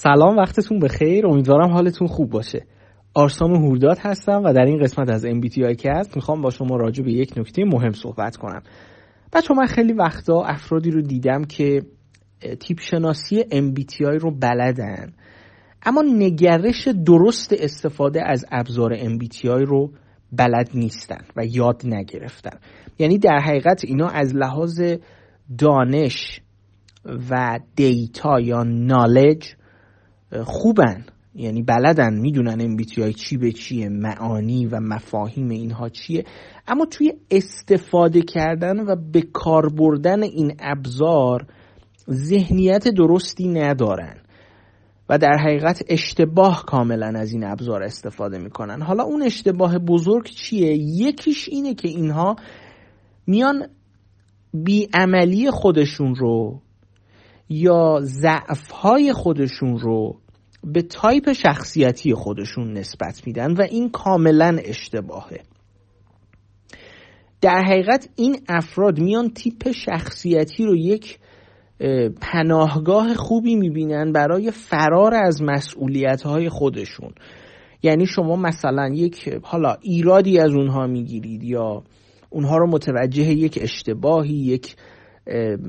سلام وقتتون بخیر. امیدوارم حالتون خوب باشه. آرسام هورداد هستم و در این قسمت از MBTI کست می‌خوام با شما راجع به یک نکته مهم صحبت کنم. بچه من خیلی وقتا افرادی رو دیدم که تیپ شناسی MBTI رو بلدن اما نگرش درست استفاده از ابزار MBTI رو بلد نیستن و یاد نگرفتن. یعنی در حقیقت اینا از لحاظ دانش و دیتا یا نالج خوبن. یعنی بلدن می‌دونن MBTI چی به چیه معانی و مفاهیم اینها چیه. اما توی استفاده کردن و به کار بردن این ابزار ذهنیت درستی ندارن و در حقیقت اشتباه کاملا از این ابزار استفاده می‌کنن. حالا اون اشتباه بزرگ چیه؟ یکیش اینه که اینها میان بیعملی خودشون رو یا ضعفهای خودشون رو به تایپ شخصیتی خودشون نسبت میدن و این کاملا اشتباهه. در حقیقت این افراد میان تیپ شخصیتی رو یک پناهگاه خوبی می‌بینن برای فرار از مسئولیت های خودشون. یعنی شما مثلا یک حالا ایرادی از اونها می‌گیرید یا اونها رو متوجه یک اشتباهی یک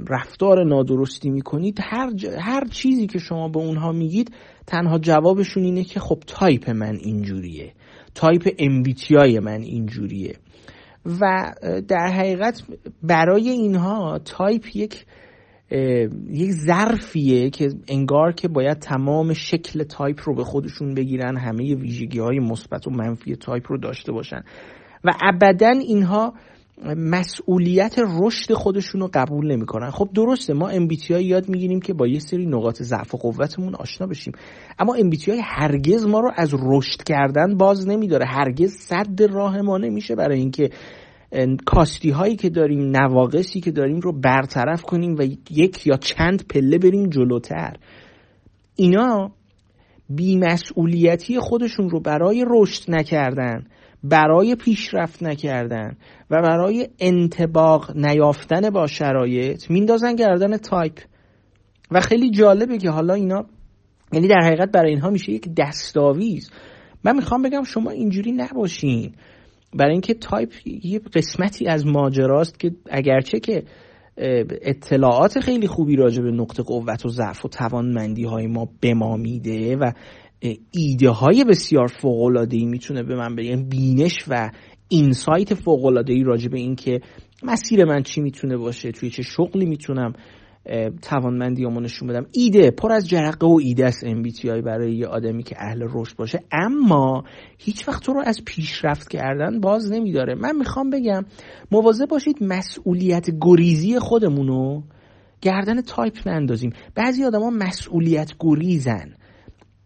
رفتار نادرستی می‌کنید هر, هر چیزی که شما به اونها میگید تنها جوابشون اینه که خب تایپ من اینجوریه. type MBTI من اینجوریه. و در حقیقت برای اینها تایپ یک یک ظرفیه که انگار که باید تمام شکل تایپ رو به خودشون بگیرن همه ویژگی های مثبت و منفی تایپ رو داشته باشن. و ابدا اینها مسئولیت رشد خودشون رو قبول نمی‌کنن. خب درسته ما MBTI یاد می‌گیریم که با یه سری نقاط ضعف و قوتمون آشنا بشیم. اما MBTI هرگز ما رو از رشد کردن باز نمیداره. هرگز صد راه ما نمیشه برای اینکه کاستی هایی که داریم نواقصی که داریم رو برطرف کنیم و یک یا چند پله بریم جلوتر. اینا بیمسئولیتی خودشون رو برای رشد نکردن. برای پیشرفت نکردن و برای انطباق نیافتن با شرایط میندازن گردن تایپ. و خیلی جالبه که حالا اینا یعنی در حقیقت برای اینها میشه یک دستاویز. من می‌خوام بگم شما اینجوری نباشین. برای اینکه تایپ یه قسمتی از ماجراست که اگرچه که اطلاعات خیلی خوبی راجع به نقطه قوت و ضعف و توانمندی های ما به ما میده و ایده های بسیار فوق العاده ای می‌تونه به من بگه بینش و insight فوق العاده ای راجع به این که مسیر من چی می‌تونه باشه توی چه شغلی می‌تونم توانمندی نشون بدم. ایده پر از جرقه و ایده است MBTI برای یه آدمی که اهل رشد باشه. اما هیچ وقت تو رو از پیشرفت کردن باز نمیداره. من می‌خوام بگم مواظب باشید مسئولیت گریزی خودمونو گردن تایپ نندازیم. بعضی آدما مسئولیت گریزن.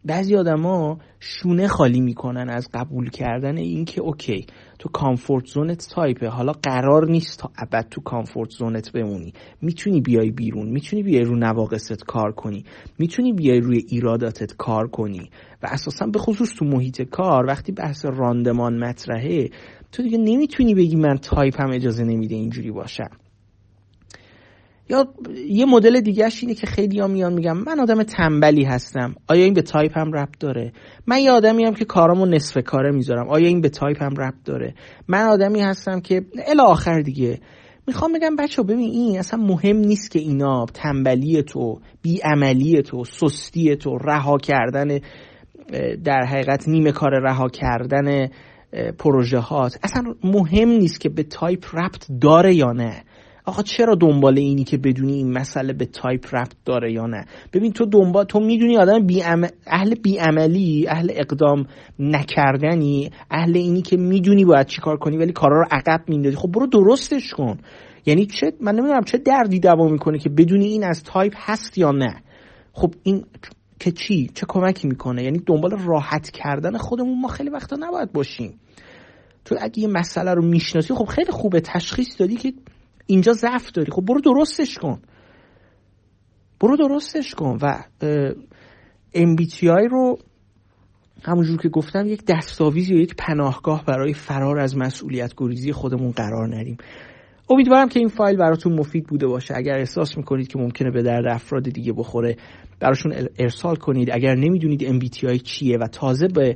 بعضی آدما شونه خالی می‌کنن از قبول کردن اینکه okay تو comfort zone ت type ه حالا قرار نیست تا ابد تو comfort zone ت بمونی. می‌تونی بیای بیرون می‌تونی بیای رو نواقصت کار کنی می‌تونی بیای روی ایراداتت کار کنی و اساسا به خصوص تو محیط کار وقتی بحث راندمان مطرحه تو دیگه نمی‌تونی بگی من تایپ هم اجازه نمیده اینجوری باشم. یا یه مدل دیگهش اینه که خیلی ها میان میگم من آدم تنبلی هستم. آیا این به تایپ هم ربط داره؟ من یه آدمی‌ام که کارامو نصف کاره می‌ذارم. آیا این به تایپ هم ربط داره؟ من آدمی هستم که الی آخر دیگه. می‌خوام بگم بچه ببین این اصلا مهم نیست که اینا تنبلی تو بیعملی تو سستی تو رها کردن در حقیقت نیمه کار رها کردن پروژه هات اصلا مهم نیست که به تایپ ربط داره یا نه. آقا چرا دنبال اینی که بدونی این مسئله به تایپ رفت داره یا نه؟ ببین تو دنبال تو می‌دونی آدم بی اهل بیعملی اهل اقدام نکردنی اهل اینی که می‌دونی باید چیکار کنی ولی کارا رو عقب میندازی خب برو درستش کن. یعنی چه من نمی‌دونم چه دردی دوا می‌کنه که بدونی این از تایپ هست یا نه. خب این که چی؟ چه کمکی می‌کنه؟ یعنی دنبال راحت کردن خودمون ما خیلی وقتا نباید باشیم. تو اگه یه مسئله رو می‌شناسی خب خیلی خوبه تشخیص دادی که اینجا ضعف داری. خب برو درستش کن. برو درستش کن و MBTI رو همونجور که گفتم یک دستاویز یا یک پناهگاه برای فرار از مسئولیت گریزی خودمون قرار ندیم. امیدوارم که این فایل براتون مفید بوده باشه. اگر احساس می‌کنید که ممکنه به درد افراد دیگه بخوره براشون ارسال کنید. اگر نمی‌دونید MBTI چیه و تازه به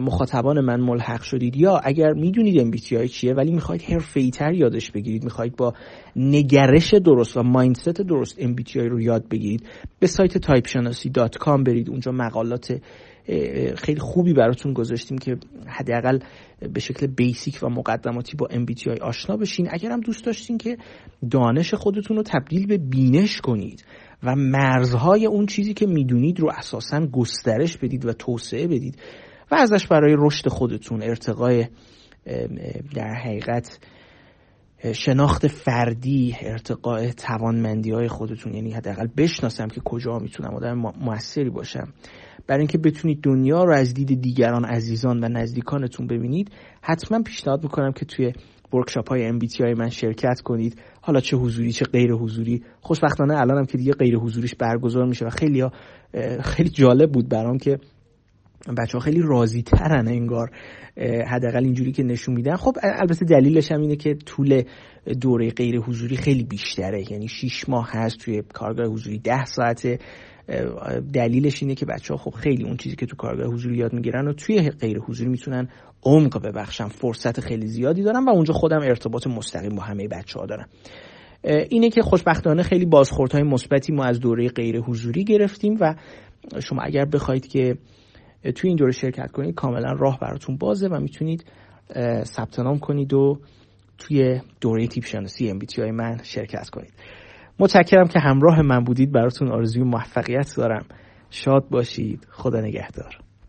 مخاطبان من ملحق شدید یا اگر می‌دونید MBTI چیه ولی می‌خواید حرفه‌ای تر یادش بگیرید می‌خواید با نگرش درست و مایندست درست MBTI رو یاد بگیرید به سایت typeshanasi.com برید. اونجا مقالات خیلی خوبی براتون گذاشتیم که حداقل به شکل بیسیک و مقدماتی با MBTI آشنا بشین. اگر هم دوست داشتین که دانش خودتون رو تبدیل به بینش کنید و مرزهای اون چیزی که می‌دونید رو اساسا گسترش بدید و توسعه بدید و ازش برای رشد خودتون ارتقای در حقیقت شناخت فردی ارتقاء توانمندی های خودتون یعنی حداقل بشناسم که کجا می‌تونم آدم موثری باشم. برای اینکه بتونید دنیا رو از دید دیگران عزیزان و نزدیکانتون ببینید حتما پیشنهاد می‌کنم که توی ورکشاپ های MBTI های من شرکت کنید. حالا چه حضوری چه غیر حضوری. خوشبختانه الانم که دیگه غیر حضوریش برگزار میشه و خیلی خیلی جالب بود برام که بچه ها خیلی راضی ترن انگار حداقل اینجوری که نشون میدن. خب البته دلیلش هم اینه که طول دوره غیر حضوری خیلی بیشتره. یعنی 6 ماه هست توی کارگاه حضوری 10 ساعته. دلیلش اینه که بچه ها خب خیلی اون چیزی که تو کارگاه حضوری یاد می‌گیرن و توی غیر حضوری می‌تونن عمق ببخشن فرصت خیلی زیادی دارن و اونجا خودم ارتباط مستقیم با همه بچه ها دارم اینه که خوشبختانه خیلی بازخوردهای مثبتی ما از دوره غیر حضوری گرفتیم و شما اگر بخواید که توی این دوره شرکت کنید کاملا راه براتون بازه و می‌تونید ثبت نام کنید و توی دوره تیپ شناسی های من شرکت کنید. متشکرم که همراه من بودید. براتون آرزوی موفقیت دارم. شاد باشید. خدا نگهدار.